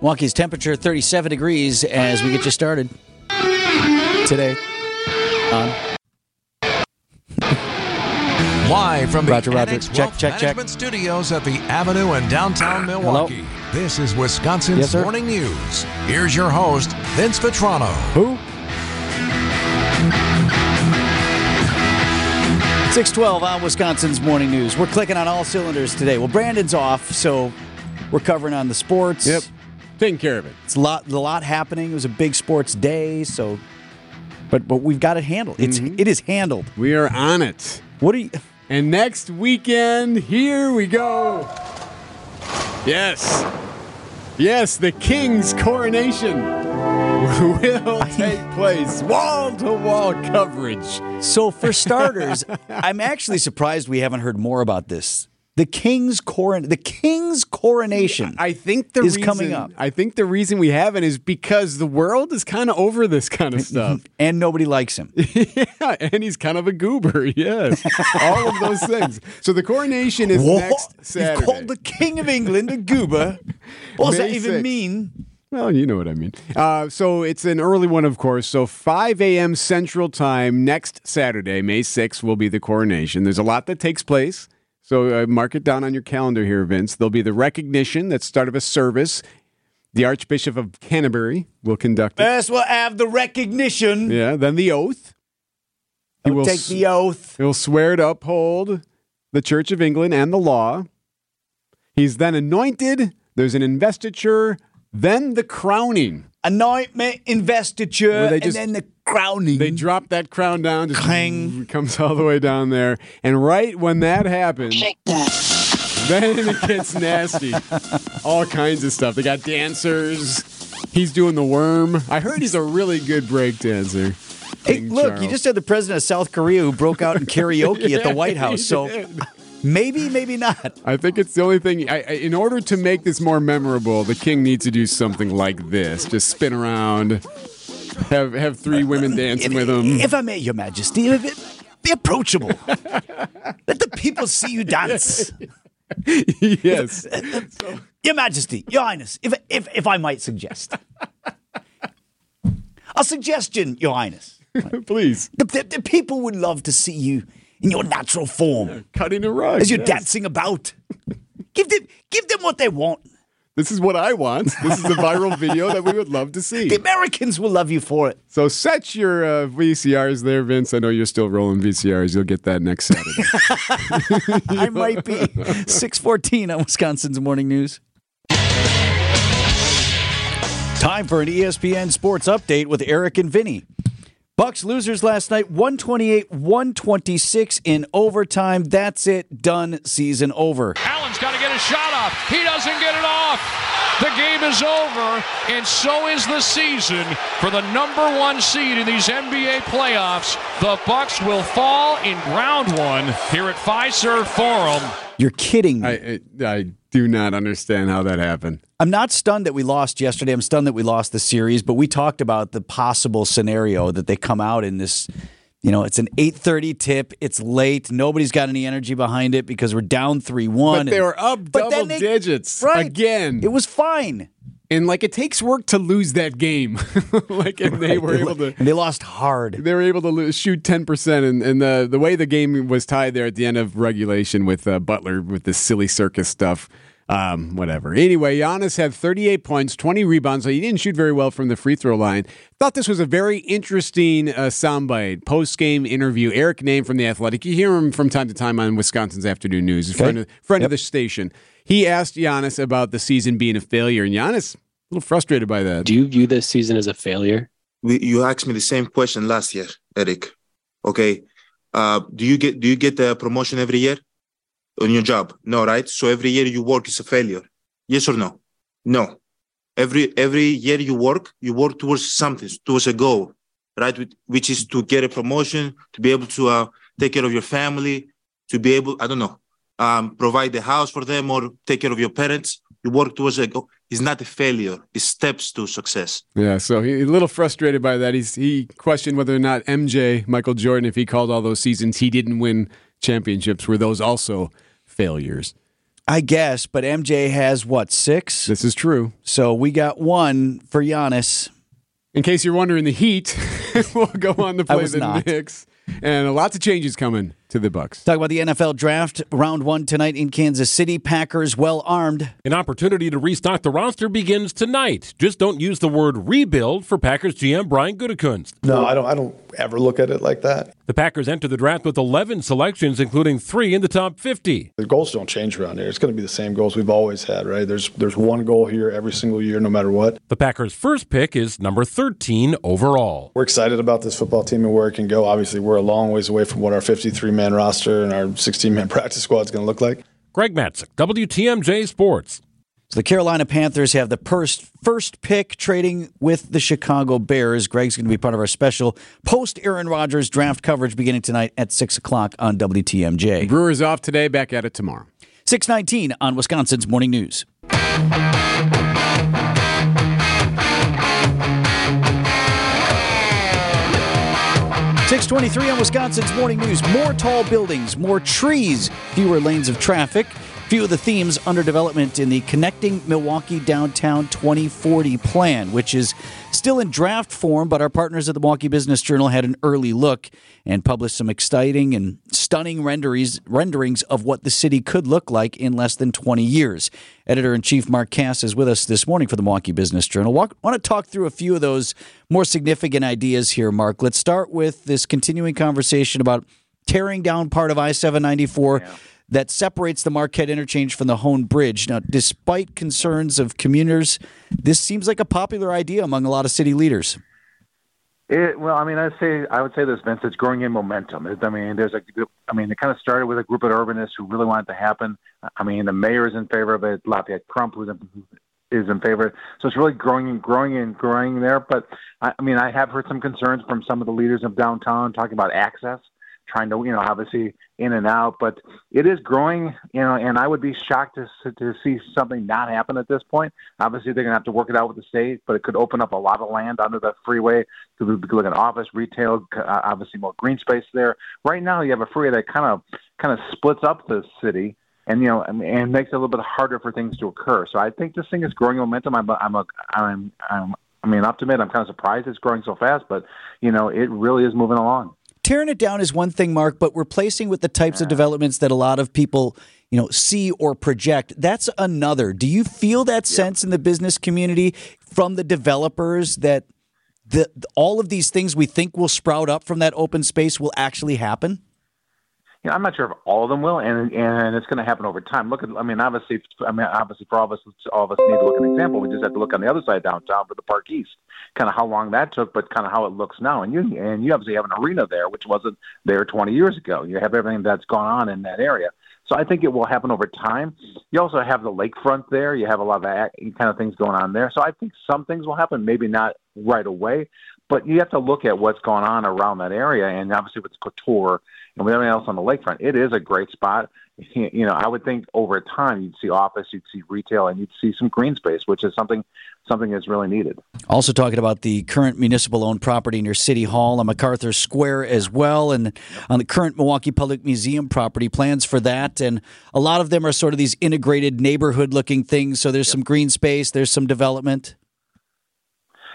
Milwaukee's temperature 37 degrees as we get you started today. On Live from the Roger, Roger. Annex Check, Wealth check, check. Studios at the Avenue in downtown Milwaukee. This is Wisconsin's Yes. Morning News. Here's your host, Vince Vitrano. who? 612 on Wisconsin's Morning News. We're clicking on all cylinders today. Well, Brandon's off, so we're covering on the sports. Yep. Taking care of it. It's a lot, a lot happening. It was a big sports day, so. But but we've got it handled. It's Mm-hmm. it is handled. We are on it. What are you? And next weekend, here we go. Yes. Yes, the king's coronation will take place. Wall to wall coverage. So for starters, I'm actually surprised we haven't heard more about this. The king's coron, the king's coronation. I think the Is reason, coming up. I think the reason we haven't is because the world is kind of over this kind of stuff. and nobody likes him. yeah, and he's kind of a goober. Yes, all of those things. So the coronation is next You've Saturday. called the king of England a goober. What does that even 6th. mean? Well, you know what I mean. Uh, so it's an early one, of course. So 5 a.m. Central Time next Saturday, May 6th, will be the coronation. There's a lot that takes place. So uh, mark it down on your calendar here, Vince. There'll be the recognition that's start of a service. The Archbishop of Canterbury will conduct it. First, we'll have the recognition. Yeah, then the oath. He will take the oath. He'll swear to uphold the Church of England and the law. He's then anointed. There's an investiture, then the crowning. Anointment, investiture, and then the crowning. They drop that crown down, just Clang. comes all the way down there. And right when that happens, then it gets nasty. All kinds of stuff. They got dancers. He's doing the worm. I heard he's a really good break dancer. Hey, King look, Charles. you just had the president of South Korea who broke out in karaoke at the White House. So did. maybe, maybe not. I think it's the only thing. I, I, in order to make this more memorable, the king needs to do something like this: just spin around, have have three women dancing with him. If I may, Your Majesty, if it, be approachable. Let the people see you dance. yes, Your Majesty, Your Highness, if, if, if I might suggest. A suggestion, Your Highness. please. The, the, the people would love to see you in your natural form Cutting a rug. as you're yes. dancing about. Give them, give them what they want. This is what I want. This is a viral video that we would love to see. The Americans will love you for it. So set your uh, VCRs there, Vince. I know you're still rolling VCRs. You'll get that next Saturday. I might be. 614 on Wisconsin's Morning News. Time for an ESPN Sports Update with Eric and Vinny. Bucks losers last night 128-126 in overtime. That's it. Done. Season over. Allen's got to get a shot off. He doesn't get it off. The game is over, and so is the season for the number one seed in these NBA playoffs. The Bucks will fall in round one here at Fiserv Forum. You're kidding me. I, I I do not understand how that happened. I'm not stunned that we lost yesterday. I'm stunned that we lost the series, but we talked about the possible scenario that they come out in this. You know, it's an 8:30 tip. It's late. Nobody's got any energy behind it because we're down three one. But they were up double they- digits right. again. It was fine. And like it takes work to lose that game. like and they were able to And they lost hard. they were able to lose, shoot 10% and, and the, the way the game was tied there at the end of regulation with uh, butler with this silly circus stuff um, whatever. Anyway Giannis had 38 points 20 rebounds so he didn't shoot very well from the free throw line. Thought this was a very interesting uh, soundbite post-game interview. Eric Nehm from the athletic. You hear him from time to time on wisconsin's afternoon news a friend, of, friend of the station. He asked Giannis about the season being a failure and Giannis a little frustrated by that. Do you view this season as a failure? we, you asked me the same question last year, Eric. Okay, uh, do you get do you get the promotion every year on your job? No, right? So every year you work is a failure. Yes or no? No. Every every year you work, you work towards something, towards a goal, right? Which- is to get a promotion, to be able to uh, take care of your family, to be able, I don't know, um, provide the house for them or take care of your parents. You work towards a goal. It's not a failure. It's steps to success. Yeah, so he, a little frustrated by that. He's he questioned whether or not MJ Michael Jordan, if he called all those seasons he didn't win championships, were those also failures? I guess, but MJ has what six? This is true. So we got one for Giannis. In case you're wondering, the Heat will go on to play the not. Knicks, and lots of changes coming to the Bucks. Talk about the NFL draft round one tonight in Kansas City. Packers well armed. An opportunity to restock the roster begins tonight. Just don't use the word rebuild for Packers GM Brian Gutekunst. No, I don't. I don't ever look at it like that. The Packers enter the draft with 11 selections, including three in the top 50. The goals don't change around here. It's going to be the same goals we've always had, right? There's there's one goal here every single year, no matter what. The Packers' first pick is number 13 overall. We're excited about this football team and where it can go. Obviously, we're a long ways away from what our 53 man roster and our 16 man practice squad is going to look like. Greg Matzek, WTMJ Sports. So the Carolina Panthers have the first first pick trading with the Chicago Bears. Greg's going to be part of our special post Aaron Rodgers draft coverage beginning tonight at six o'clock on WTMJ. Brewers off today, back at it tomorrow. Six nineteen on Wisconsin's Morning News. 623 on Wisconsin's Morning News. More tall buildings, more trees, fewer lanes of traffic. Few of the themes under development in the Connecting Milwaukee Downtown 2040 plan, which is still in draft form, but our partners at the Milwaukee Business Journal had an early look and published some exciting and stunning renderings, renderings of what the city could look like in less than 20 years. Editor in chief Mark Kass is with us this morning for the Milwaukee Business Journal. Walk, Want to talk through a few of those more significant ideas here, Mark. Let's start with this continuing conversation about tearing down part of I 794 that separates the Marquette interchange from the Hoan Bridge. Now, despite concerns of commuters, this seems like a popular idea among a lot of city leaders. It, well, I mean, I'd say I would say this, Vince. It's growing in momentum. It, I mean, there's a, I mean, it kind of started with a group of urbanists who really wanted to happen. I mean, the mayor is in favor of it. Lafayette Crump, who's in, is in favor. So it's really growing and growing and growing there. But I, I mean, I have heard some concerns from some of the leaders of downtown talking about access, trying to, you know, obviously in and out. But it is growing, you know, and I would be shocked to to see something not happen at this point. Obviously, they're going to have to work it out with the state, but it could open up a lot of land under the freeway. Could be looking at office, retail, uh, obviously more green space there. Right now, you have a freeway that kind of kind of splits up the city and you know, and, and makes it a little bit harder for things to occur. So I think this thing is growing momentum. I'm, I'm, a, I'm, I'm, I mean, to admit, I'm kind of surprised it's growing so fast, but you know, it really is moving along. Tearing it down is one thing, Mark, but replacing with the types of developments that a lot of people, you know, see or project, that's another. Do you feel that sense in the business community from the developers that the all of these things we think will sprout up from that open space will actually happen? you know, I'm not sure if all of them will, and and it's going to happen over time. Look at, I mean, obviously, I mean, obviously, for all of us, all of us need to look at an example. We just have to look on the other side of downtown for the Park East, kind of how long that took, but kind of how it looks now. And you and you obviously have an arena there, which wasn't there 20 years ago. You have everything that's gone on in that area. So I think it will happen over time. You also have the lakefront there. You have a lot of kind of things going on there. So I think some things will happen, maybe not right away, but you have to look at what's going on around that area. And obviously with Couture and with everything else on the lakefront, it is a great spot. You know, I would think over time you'd see office, you'd see retail, and you'd see some green space, which is something something that's really needed. Also talking about the current municipal owned property near City Hall on MacArthur Square as well, and on the current Milwaukee Public Museum property, plans for that. And a lot of them are sort of these integrated neighborhood looking things. So there's some green space, there's some development.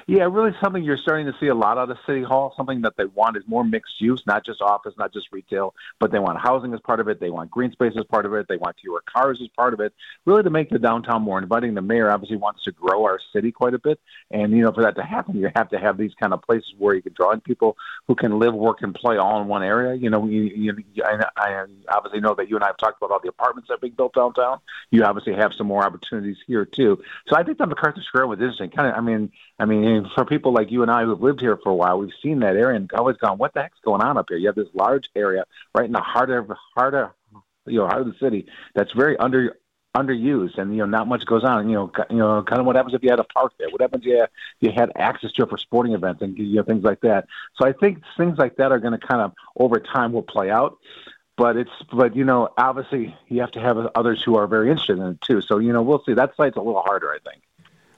Yeah, really something you're starting to see a lot out of City Hall. Something that they want is more mixed use, not just office, not just retail, but they want housing as part of it. They want green space as part of it. They want fewer cars as part of it. Really to make the downtown more inviting. The mayor obviously wants to grow our city quite a bit, and you know for that to happen, you have to have these kind of places where you can draw in people who can live, work, and play all in one area. You know, you, you, I, I obviously know that you and I have talked about all the apartments that are being built downtown. You obviously have some more opportunities here too. So I think that MacArthur Square was interesting. Kind of, I mean, I mean, for people like you and I who've lived here for a while, we've seen that area and always gone, "What the heck's going on up here?" You have this large area right in the heart of heart of you know heart of the city that's very under underused, and you know not much goes on. You know, you know, kind of what happens if you had a park there? What happens if you had, you had access to it for sporting events and you know things like that? So I think things like that are going to kind of over time will play out. But it's but you know obviously you have to have others who are very interested in it too. So you know we'll see. That site's a little harder, I think.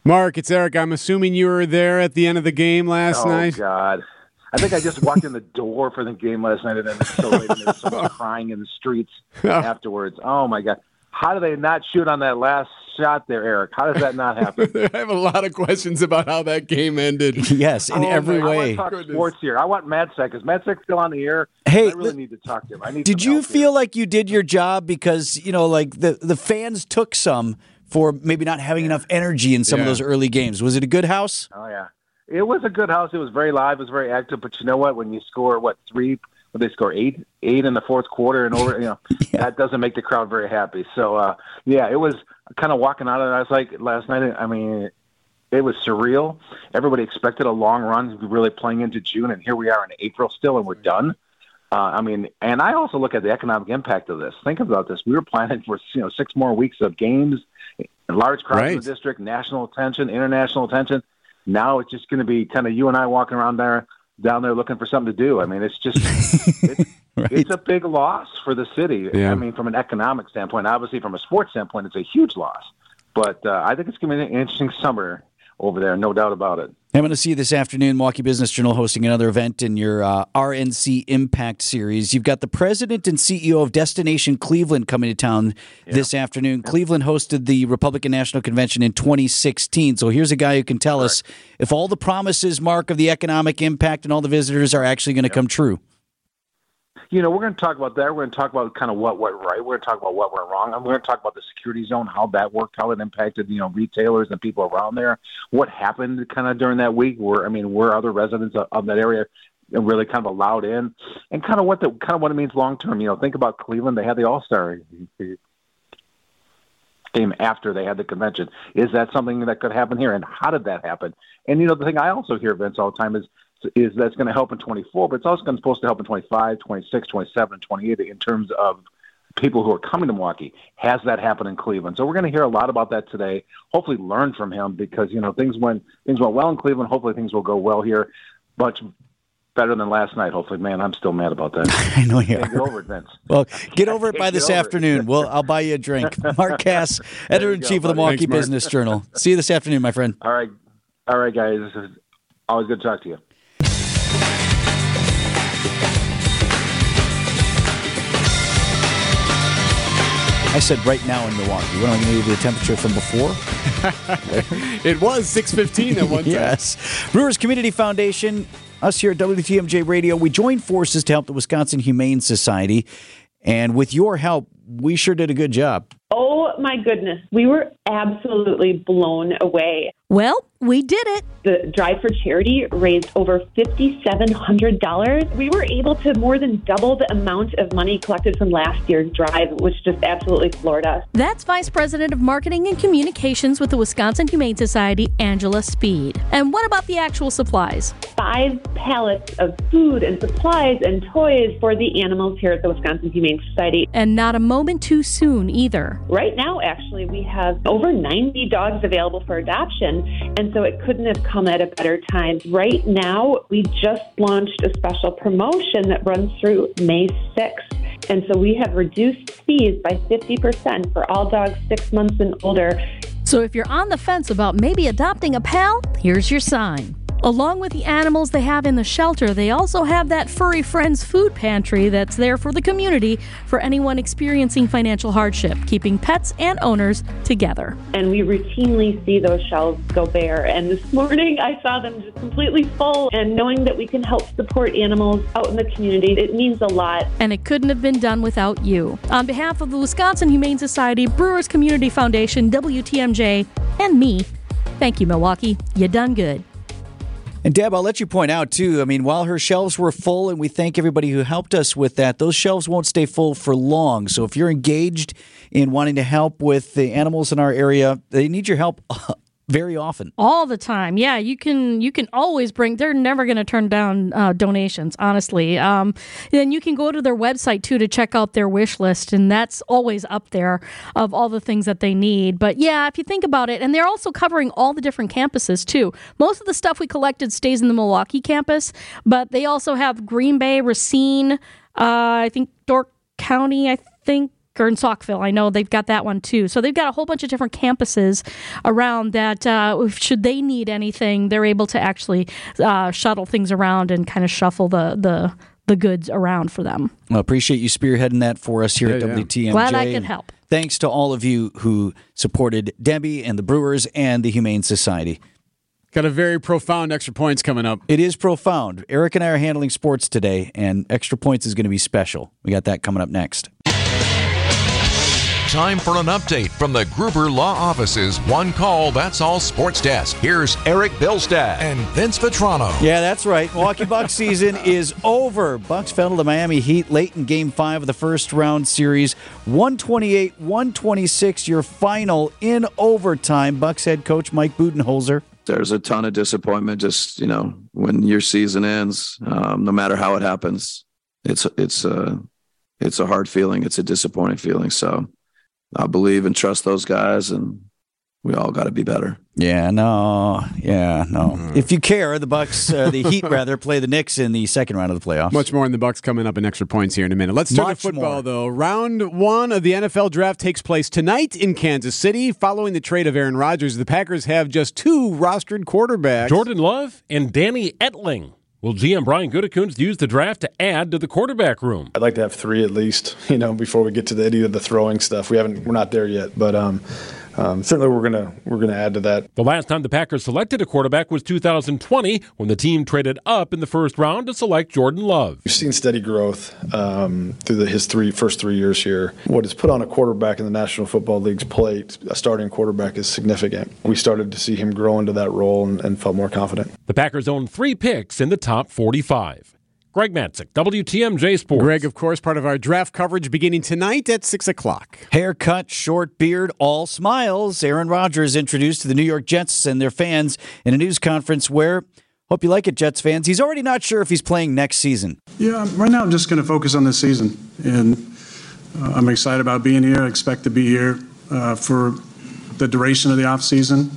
Mark, it's Eric. I'm assuming you were there at the end of the game last oh, night. oh. God. I think I just walked in the door for the game last night, and then it's so late, and there's someone crying in the streets afterwards. Oh my God! How do they not shoot on that last shot there, Eric? How does that not happen? I have a lot of questions about how that game ended. yes, in Oh, every man, I way. want to talk sports here. I want Mad Sec. Is Mad Sec still on the air? Hey, I really li- need to talk to him. I need. Did you help here. feel like you did your job because you know, like the the fans took some for maybe not having enough energy in some of those early games? Was it a good house? Oh yeah, it was a good house. It was very live. It was very active. But you know what? When you score what three? When they score eight, eight in the fourth quarter and over, you know, that doesn't make the crowd very happy. So uh, yeah, it was kind of walking out of it. I was like last night. I mean, it was surreal. Everybody expected a long run, to be really playing into June, and here we are in April still, and we're done. Uh, I mean, and I also look at the economic impact of this. Think about this: we were planning for you know six more weeks of games, large crowds in the district, national attention, international attention. Now it's just going to be kind of you and I walking around there, down there looking for something to do. I mean, it's just it's, it's a big loss for the city. Yeah. I mean, from an economic standpoint, obviously from a sports standpoint, it's a huge loss. But uh, I think it's going to be an interesting summer over there, no doubt about it. I'm going to see you this afternoon, Milwaukee Business Journal hosting another event in your uh, RNC Impact Series. You've got the president and CEO of Destination Cleveland coming to town this afternoon. Cleveland hosted the Republican National Convention in 2016. So here's a guy who can tell us if all the promises, Mark, of the economic impact and all the visitors are actually going to come true. You know, we're going to talk about that. We're going to talk about kind of what went right. We're going to talk about what went wrong. And we're going to talk about the security zone, how that worked, how it impacted, you know, retailers and people around there. What happened kind of during that week? Where I mean, were other residents of, of that area really kind of allowed in, and kind of what the kind of what it means long term. You know, think about Cleveland. They had the All Star game after they had the convention. Is that something that could happen here? And how did that happen? And you know, the thing I also hear Vince all the time is is that's going to help in 24, but it's also going to supposed to help in 25, 26, 27, and 28 in terms of people who are coming to Milwaukee. Has that happened in Cleveland? So we're going to hear a lot about that today. Hopefully, learn from him because you know things went things went well in Cleveland. Hopefully, things will go well here. Much better than last night. Hopefully, man, I'm still mad about that. I know you are. get over it, Vince. Well, get over it by this afternoon. Well, I'll buy you a drink. Mark Kass, editor in chief of the. Milwaukee Thanks, Business Journal. See you this afternoon, my friend. All right, all right, guys. Always good to talk to you. I said right now in Milwaukee. What am I going to give you the temperature from before? It was 6:15 at one time. yes. Brewers Community Foundation, us here at WTMJ Radio, we joined forces to help the Wisconsin Humane Society. And with your help, we sure did a good job. Oh my goodness, we were absolutely blown away. Well, we did it. The Drive for Charity raised over $5,700. We were able to more than double the amount of money collected from last year's drive, which just absolutely floored us. That's Vice President of Marketing and Communications with the Wisconsin Humane Society, Angela Speed. And what about the actual supplies? Five pallets of food and supplies and toys for the animals here at the Wisconsin Humane Society. And not a moment too soon either. Right now, actually, we have over 90 dogs available for adoption, and so it couldn't have come at a better time. Right now, we just launched a special promotion that runs through May 6th, and so we have reduced fees by 50% for all dogs six months and older. So if you're on the fence about maybe adopting a pal, here's your sign. Along with the animals they have in the shelter, they also have that Furry Friends food pantry that's there for the community for anyone experiencing financial hardship, keeping pets and owners together. And we routinely see those shelves go bare. And this morning, I saw them just completely full. And knowing that we can help support animals out in the community, it means a lot. And it couldn't have been done without you. On behalf of the Wisconsin Humane Society, Brewers Community Foundation, WTMJ, and me, thank you, Milwaukee. You done good. And Deb, I'll let you point out too. I mean, while her shelves were full, and we thank everybody who helped us with that, those shelves won't stay full for long. So if you're engaged in wanting to help with the animals in our area, they need your help very often. all the time. Yeah you can you can always bring they're never going to turn down uh, donations honestly. Um, then you can go to their website too to check out their wish list and that's always up there of all the things that they need. But yeah if you think about it and they're also covering all the different campuses too. Most of the stuff we collected stays in the milwaukee campus but they also have green bay racine uh, i think door county i think or in Saukville. I know they've got that one too. So they've got a whole bunch of different campuses around that. Uh, should they need anything, they're able to actually uh, shuttle things around and kind of shuffle the the the goods around for them. Well, appreciate you spearheading that for us here Yeah, at yeah. WTMJ. Glad I could help. Thanks to all of you who supported Debbie and the Brewers and the Humane Society. Got a very profound extra points coming up. It is profound. Eric and I are handling sports today, and extra points is going to be special. We got that coming up next. Time for an update from the Gruber Law Office's One Call That's All Sports Desk. Here's Eric Bilstad and Vince Vitrano. Yeah, that's right. Milwaukee Bucks season is over. Bucks fell to the Miami Heat late in game five of the first round series. 128 126, your final in overtime. Bucks head coach Mike Budenholzer. there's a ton of disappointment just you know when your season ends um, no matter how it happens it's it's a it's a hard feeling it's a disappointing feeling so i believe and trust those guys and we all got to be better Yeah, no, yeah, no. If you care, the Bucks, uh, the Heat rather, play the Knicks in the second round of the playoffs. Much more in the Bucks coming up in extra points here in a minute. Let's turn Much to football more. though. Round one of the NFL draft takes place tonight in Kansas City. Following the trade of Aaron Rodgers, the Packers have just two rostered quarterbacks. Jordan Love and Danny Etling. Will GM Brian Gutekunst use the draft to add to the quarterback room? I'd like to have three at least, you know, before we get to the, any of the throwing stuff. We haven't, we're not there yet, but um, um, certainly we're gonna we're gonna add to that. The last time the Packers selected a quarterback was 2020 when the team traded up in the first round to select Jordan Love. We've seen steady growth um, through the, his three first three years here. What is put on a quarterback in the National Football League's plate, a starting quarterback, is significant. We started to see him grow into that role and, and felt more confident. The Packers own three picks in the top 45. Greg Matzek, WTMJ Sports. Greg, of course, part of our draft coverage beginning tonight at 6 o'clock. Haircut, short beard, all smiles. Aaron Rodgers introduced to the New York Jets and their fans in a news conference where, hope you like it, Jets fans, he's already not sure if he's playing next season. Yeah, right now I'm just going to focus on this season, and uh, I'm excited about being here. I expect to be here uh, for the duration of the off season,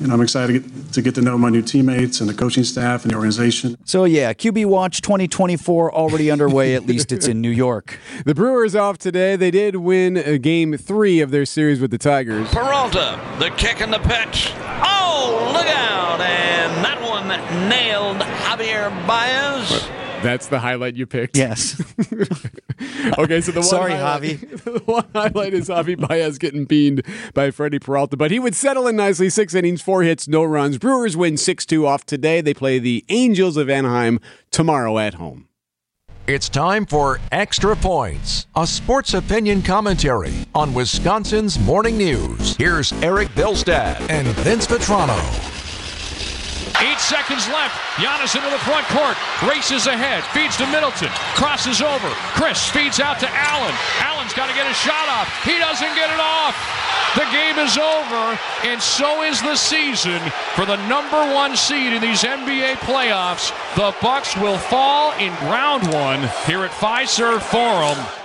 and I'm excited to get, to get to know my new teammates and the coaching staff and the organization. So, yeah, QB Watch 2024 already underway. At least it's in New York. The Brewers off today. They did win uh, game three of their series with the Tigers. Peralta, the kick and the pitch. Oh, look out! And that one nailed Javier Baez. That's the highlight you picked. Yes. okay, so the one Sorry, highlight, the one highlight is Javi Baez getting beamed by Freddie Peralta, but he would settle in nicely. Six innings, four hits, no runs. Brewers win 6 2 off today. They play the Angels of Anaheim tomorrow at home. It's time for Extra Points, a sports opinion commentary on Wisconsin's morning news. Here's Eric Bilstad and Vince Vitrano. Eight seconds left. Giannis into the front court. Races ahead. Feeds to Middleton. Crosses over. Chris feeds out to Allen. Allen's got to get a shot off. He doesn't get it off. The game is over, and so is the season for the number one seed in these NBA playoffs. The Bucks will fall in round one here at Fiserv Forum.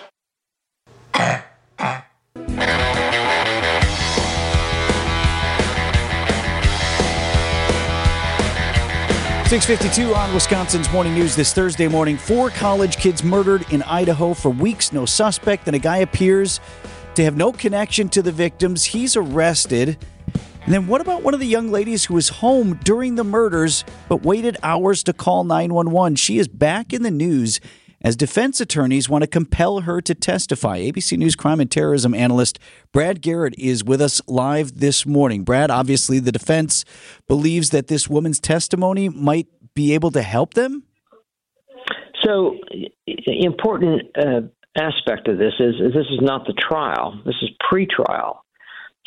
652 on Wisconsin's Morning News this Thursday morning. Four college kids murdered in Idaho for weeks. No suspect. Then a guy appears to have no connection to the victims. He's arrested. And then what about one of the young ladies who was home during the murders but waited hours to call 911? She is back in the news as defense attorneys want to compel her to testify. ABC News crime and terrorism analyst Brad Garrett is with us live this morning. Brad, obviously, the defense believes that this woman's testimony might be able to help them. So, important uh, aspect of this is, is this is not the trial. This is pre-trial.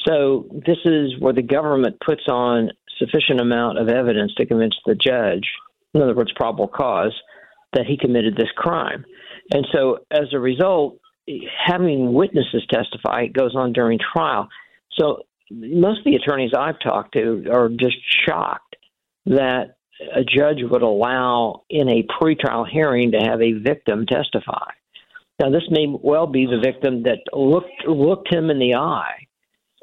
So this is where the government puts on sufficient amount of evidence to convince the judge, in other words, probable cause, that he committed this crime. And so as a result, having witnesses testify goes on during trial. So most of the attorneys I've talked to are just shocked that a judge would allow in a pretrial hearing to have a victim testify. Now, this may well be the victim that looked looked him in the eye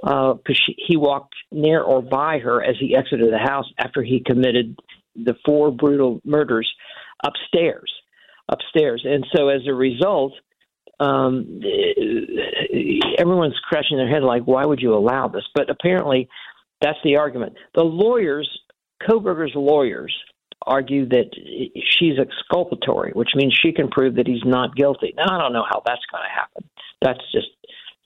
because uh, he walked near or by her as he exited the house after he committed the four brutal murders upstairs, upstairs, and so as a result, um, everyone's scratching their head like, why would you allow this? But apparently, that's the argument. The lawyers, Kohberger's lawyers, argue that she's exculpatory, which means she can prove that he's not guilty. Now, I don't know how that's going to happen. That's just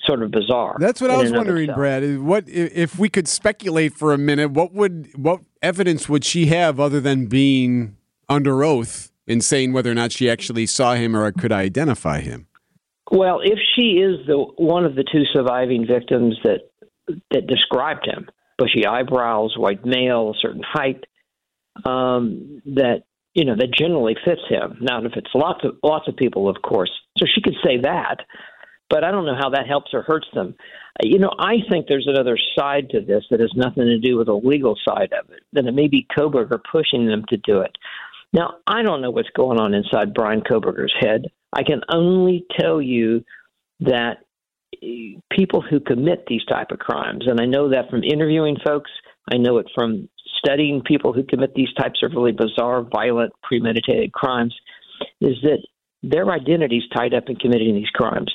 sort of bizarre. That's what I was wondering. Brad. What if if we could speculate for a minute? What would what evidence would she have other than being under oath in saying whether or not she actually saw him or could identify him? Well, if she is the one of the two surviving victims that that described him, bushy eyebrows, white male, a certain height, um, that you know that generally fits him. Now, if it's lots of lots of people, of course, so she could say that, but I don't know how that helps or hurts them. You know, I think there's another side to this that has nothing to do with the legal side of it. That it may be Kohberger pushing them to do it. Now, I don't know what's going on inside Bryan Kohberger's head. I can only tell you that eh, people who commit these type of crimes, and I know that from interviewing folks, I know it from studying people who commit these types of really bizarre, violent, premeditated crimes, is that their identity's tied up in committing these crimes.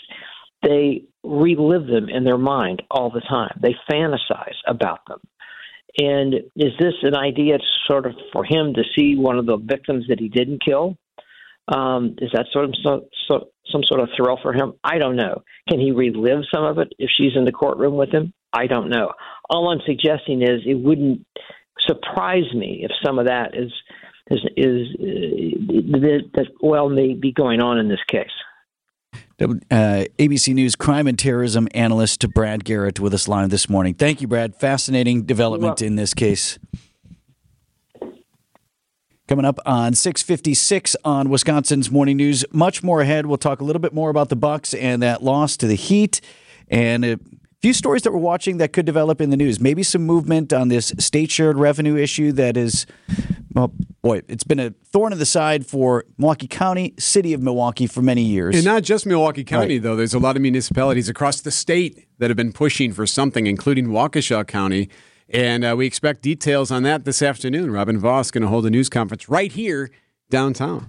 They relive them in their mind all the time. They fantasize about them. And is this an idea sort of for him to see one of the victims that he didn't kill? Um, is that sort of so, so, some sort of thrill for him? I don't know. Can he relive some of it if she's in the courtroom with him? I don't know. All I'm suggesting is it wouldn't surprise me if some of that is is is uh, that, that well may be going on in this case. Uh, ABC News crime and terrorism analyst to Brad Garrett with us live this morning. Thank you, Brad. Fascinating development in this case. Coming up on 656 on Wisconsin's Morning News. Much more ahead. We'll talk a little bit more about the Bucks and that loss to the Heat and few stories that we're watching that could develop in the news. Maybe some movement on this state shared revenue issue that is, well, boy, it's been a thorn in the side for Milwaukee County, city of Milwaukee for many years. And not just Milwaukee County, Right. though. There's a lot of municipalities across the state that have been pushing for something, including Waukesha County. And uh, we expect details on that this afternoon. Robin Vos going to hold a news conference right here downtown.